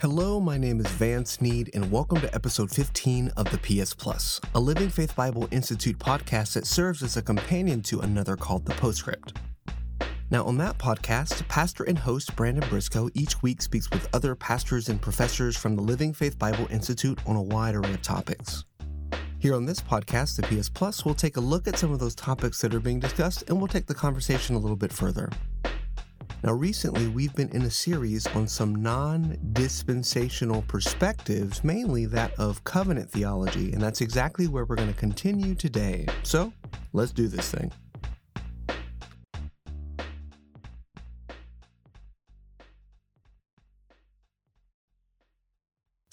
Hello, my name is Vance Need, and welcome to episode 15 of the PS Plus, a Living Faith Bible Institute podcast that serves as a companion to another called The Postscript. Now, on that podcast, pastor and host Brandon Briscoe each week speaks with other pastors and professors from the Living Faith Bible Institute on a wide array of topics. Here on this podcast, the PS Plus, we'll take a look at some of those topics that are being discussed and we'll take the conversation a little bit further. Now, recently, we've been in a series on some non dispensational perspectives, mainly that of covenant theology, and that's exactly where we're going to continue today. So, let's do this thing.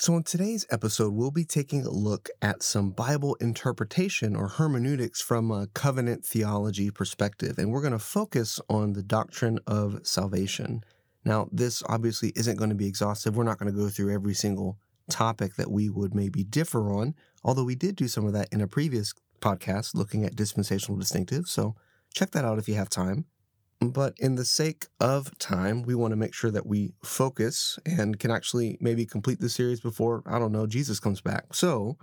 So, in today's episode, we'll be taking a look at some Bible interpretation or hermeneutics from a covenant theology perspective, and we're going to focus on the doctrine of salvation. Now, this obviously isn't going to be exhaustive. We're not going to go through every single topic that we would maybe differ on, although we did do some of that in a previous podcast looking at dispensational distinctives. So, check that out if you have time. But in the sake of time, we want to make sure that we focus and can actually maybe complete the series before, I don't know, Jesus comes back. So,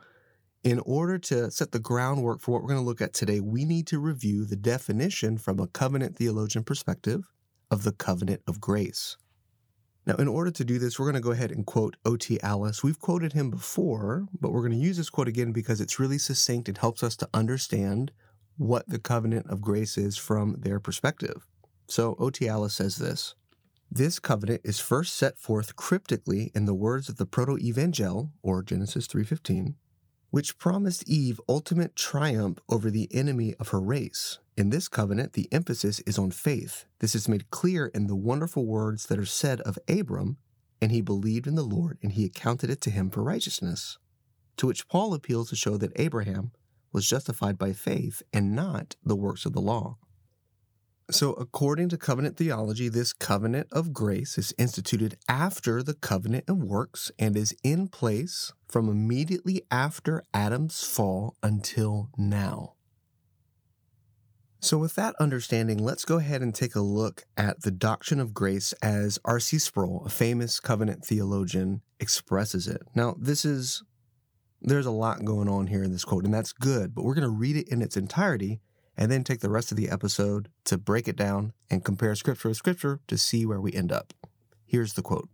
in order to set the groundwork for what we're going to look at today, we need to review the definition from a covenant theologian perspective of the covenant of grace. Now, in order to do this, we're going to go ahead and quote O.T. Allis. We've quoted him before, but we're going to use this quote again because it's really succinct and helps us to understand what the covenant of grace is from their perspective. So O.T. Allis says this This covenant is first set forth cryptically in the words of the proto-evangel, or Genesis 3.15, which promised Eve ultimate triumph over the enemy of her race. In this covenant, the emphasis is on faith. This is made clear in the wonderful words that are said of Abram, and he believed in the Lord, and he accounted it to him for righteousness. To which Paul appeals to show that Abraham was justified by faith and not the works of the law. So, according to covenant theology, this covenant of grace is instituted after the covenant of works and is in place from immediately after Adam's fall until now. So, with that understanding, let's go ahead and take a look at the doctrine of grace as R.C. Sproul, a famous covenant theologian, expresses it. Now, this is, there's a lot going on here in this quote, and that's good, but we're going to read it in its entirety and then take the rest of the episode to break it down and compare scripture with scripture to see where we end up. Here's the quote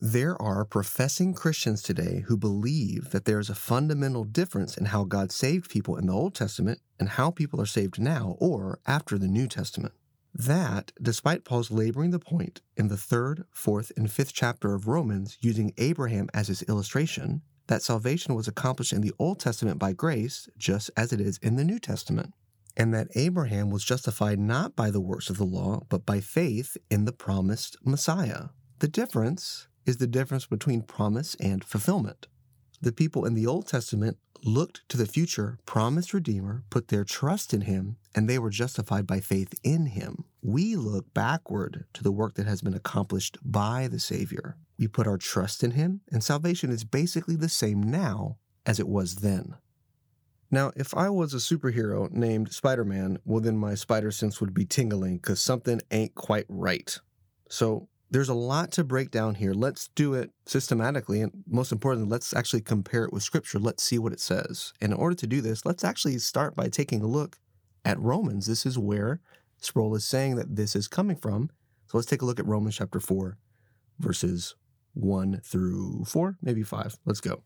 There are professing Christians today who believe that there is a fundamental difference in how God saved people in the Old Testament and how people are saved now or after the New Testament. That, despite Paul's laboring the point in the third, fourth, and fifth chapter of Romans using Abraham as his illustration, that salvation was accomplished in the Old Testament by grace, just as it is in the New Testament, and that Abraham was justified not by the works of the law, but by faith in the promised Messiah. The difference is the difference between promise and fulfillment. The people in the Old Testament looked to the future promised Redeemer, put their trust in him, and they were justified by faith in him. We look backward to the work that has been accomplished by the Savior. We put our trust in him, and salvation is basically the same now as it was then. Now, if I was a superhero named Spider Man, well, then my spider sense would be tingling because something ain't quite right. So, there's a lot to break down here. Let's do it systematically. And most importantly, let's actually compare it with Scripture. Let's see what it says. And in order to do this, let's actually start by taking a look at Romans. This is where Sproul is saying that this is coming from. So let's take a look at Romans chapter 4, verses 1 through 4, maybe 5. Let's go.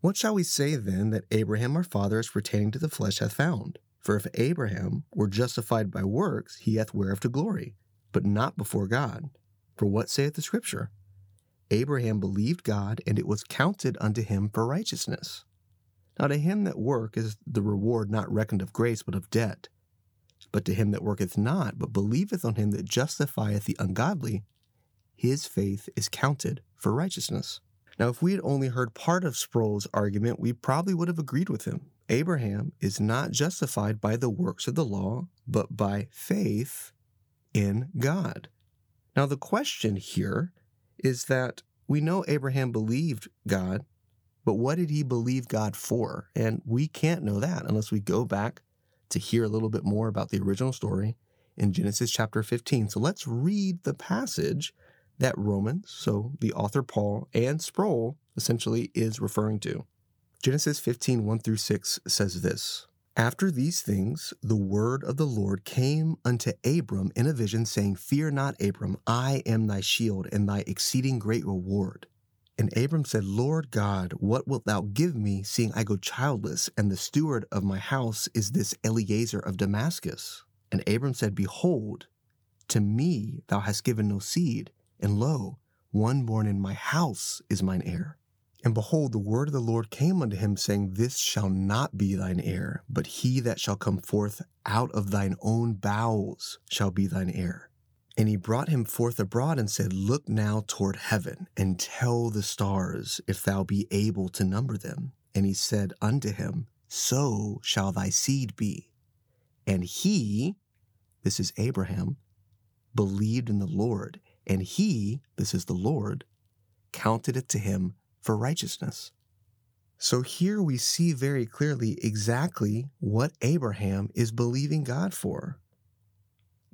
What shall we say then that Abraham our father as pertaining to the flesh hath found? For if Abraham were justified by works, he hath whereof to glory, but not before God. For what saith the Scripture? Abraham believed God, and it was counted unto him for righteousness. Now to him that work is the reward not reckoned of grace, but of debt. But to him that worketh not, but believeth on him that justifieth the ungodly, his faith is counted for righteousness. Now, if we had only heard part of Sproul's argument, we probably would have agreed with him. Abraham is not justified by the works of the law, but by faith in God. Now, the question here is that we know Abraham believed God, but what did he believe God for? And we can't know that unless we go back to hear a little bit more about the original story in Genesis chapter 15. So let's read the passage that Romans, so the author Paul and Sproul essentially is referring to. Genesis 15, 1 through 6 says this After these things, the word of the Lord came unto Abram in a vision, saying, Fear not, Abram, I am thy shield and thy exceeding great reward. And Abram said, Lord God, what wilt thou give me, seeing I go childless, and the steward of my house is this Eliezer of Damascus? And Abram said, Behold, to me thou hast given no seed, and lo, one born in my house is mine heir. And behold, the word of the Lord came unto him, saying, This shall not be thine heir, but he that shall come forth out of thine own bowels shall be thine heir. And he brought him forth abroad and said, Look now toward heaven, and tell the stars, if thou be able to number them. And he said unto him, So shall thy seed be. And he, this is Abraham, believed in the Lord, and he, this is the Lord, counted it to him for righteousness. So here we see very clearly exactly what Abraham is believing God for.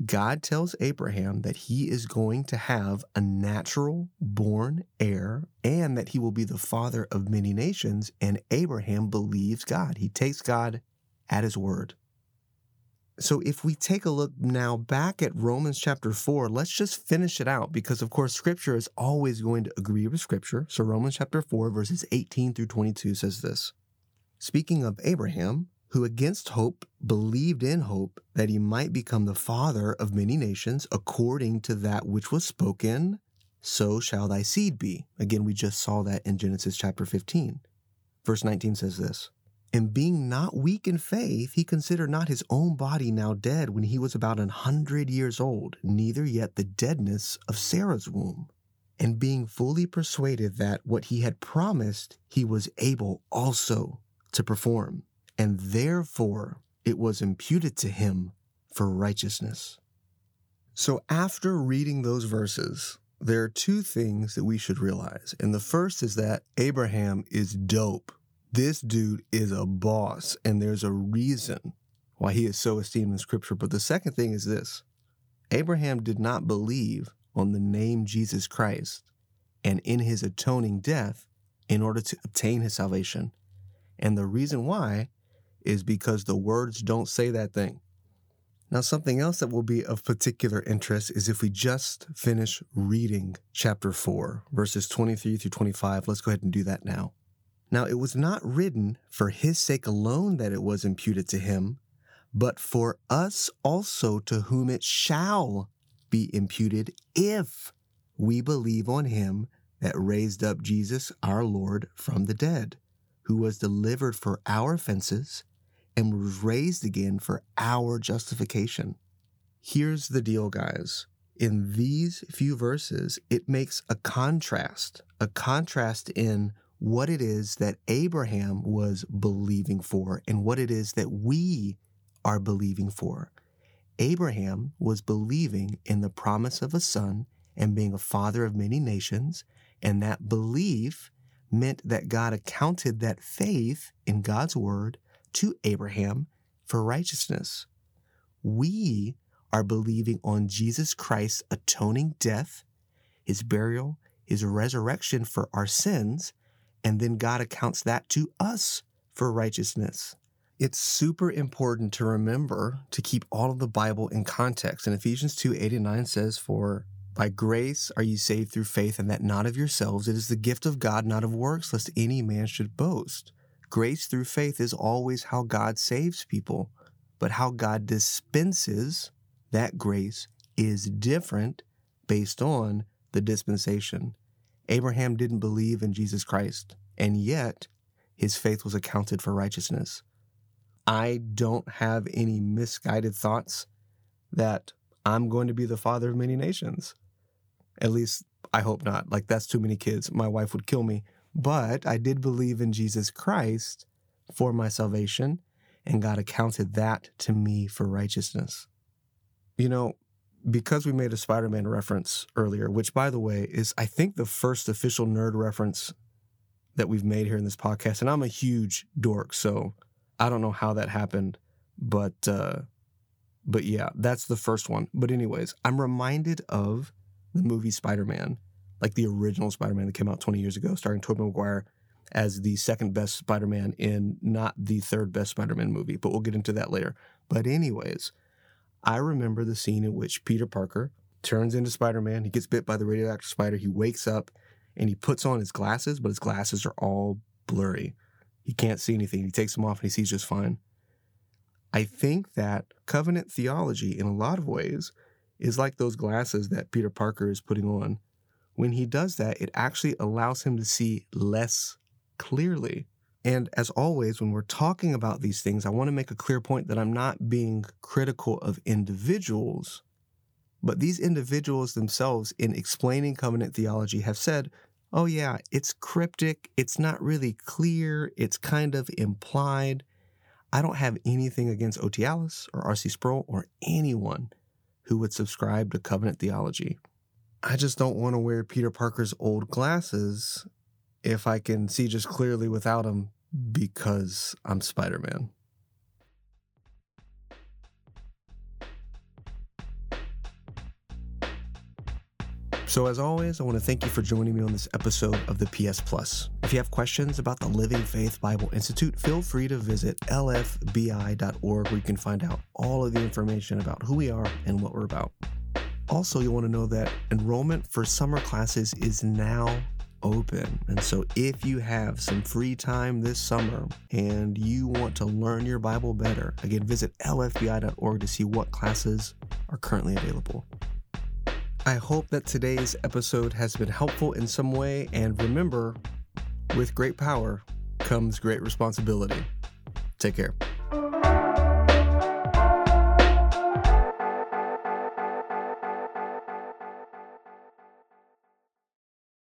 God tells Abraham that he is going to have a natural born heir and that he will be the father of many nations. And Abraham believes God. He takes God at his word. So if we take a look now back at Romans chapter 4, let's just finish it out because, of course, scripture is always going to agree with scripture. So Romans chapter 4, verses 18 through 22 says this Speaking of Abraham, who against hope believed in hope that he might become the father of many nations according to that which was spoken, so shall thy seed be. Again, we just saw that in Genesis chapter 15. Verse 19 says this and being not weak in faith, he considered not his own body now dead when he was about an hundred years old, neither yet the deadness of Sarah's womb. And being fully persuaded that what he had promised, he was able also to perform. And therefore it was imputed to him for righteousness. So after reading those verses, there are two things that we should realize. And the first is that Abraham is dope this dude is a boss, and there's a reason why he is so esteemed in Scripture. But the second thing is this Abraham did not believe on the name Jesus Christ and in his atoning death in order to obtain his salvation. And the reason why is because the words don't say that thing. Now, something else that will be of particular interest is if we just finish reading chapter 4, verses 23 through 25. Let's go ahead and do that now. Now it was not written for his sake alone that it was imputed to him, but for us also to whom it shall be imputed if we believe on him that raised up Jesus our Lord from the dead, who was delivered for our offenses and was raised again for our justification. Here's the deal, guys. In these few verses, it makes a contrast, a contrast in what it is that Abraham was believing for and what it is that we are believing for. Abraham was believing in the promise of a son and being a father of many nations, and that belief meant that God accounted that faith in God's word to Abraham for righteousness. We are believing on Jesus Christ's atoning death, his burial, his resurrection for our sins, and then God accounts that to us for righteousness. It's super important to remember to keep all of the Bible in context. And Ephesians 2 8 and 9 says, For by grace are ye saved through faith, and that not of yourselves. It is the gift of God, not of works, lest any man should boast. Grace through faith is always how God saves people, but how God dispenses that grace is different based on the dispensation. Abraham didn't believe in Jesus Christ, and yet his faith was accounted for righteousness. I don't have any misguided thoughts that I'm going to be the father of many nations. At least I hope not. Like, that's too many kids. My wife would kill me. But I did believe in Jesus Christ for my salvation, and God accounted that to me for righteousness. You know, because we made a Spider Man reference earlier, which, by the way, is, I think, the first official nerd reference that we've made here in this podcast. And I'm a huge dork, so I don't know how that happened. But uh, but yeah, that's the first one. But anyways, I'm reminded of the movie Spider Man, like the original Spider Man that came out 20 years ago, starring Tobey Maguire as the second best Spider Man in not the third best Spider Man movie. But we'll get into that later. But anyways, I remember the scene in which Peter Parker turns into Spider Man. He gets bit by the radioactive spider. He wakes up and he puts on his glasses, but his glasses are all blurry. He can't see anything. He takes them off and he sees just fine. I think that covenant theology, in a lot of ways, is like those glasses that Peter Parker is putting on. When he does that, it actually allows him to see less clearly. And as always, when we're talking about these things, I want to make a clear point that I'm not being critical of individuals, but these individuals themselves, in explaining covenant theology, have said, oh, yeah, it's cryptic, it's not really clear, it's kind of implied. I don't have anything against O.T. Allis or R.C. Sproul or anyone who would subscribe to covenant theology. I just don't want to wear Peter Parker's old glasses if I can see just clearly without them because I'm Spider Man. So, as always, I want to thank you for joining me on this episode of the PS Plus. If you have questions about the Living Faith Bible Institute, feel free to visit lfbi.org where you can find out all of the information about who we are and what we're about. Also, you'll want to know that enrollment for summer classes is now open. And so, if you have some free time this summer and you want to learn your Bible better, again, visit lfbi.org to see what classes are currently available. I hope that today's episode has been helpful in some way. And remember, with great power comes great responsibility. Take care.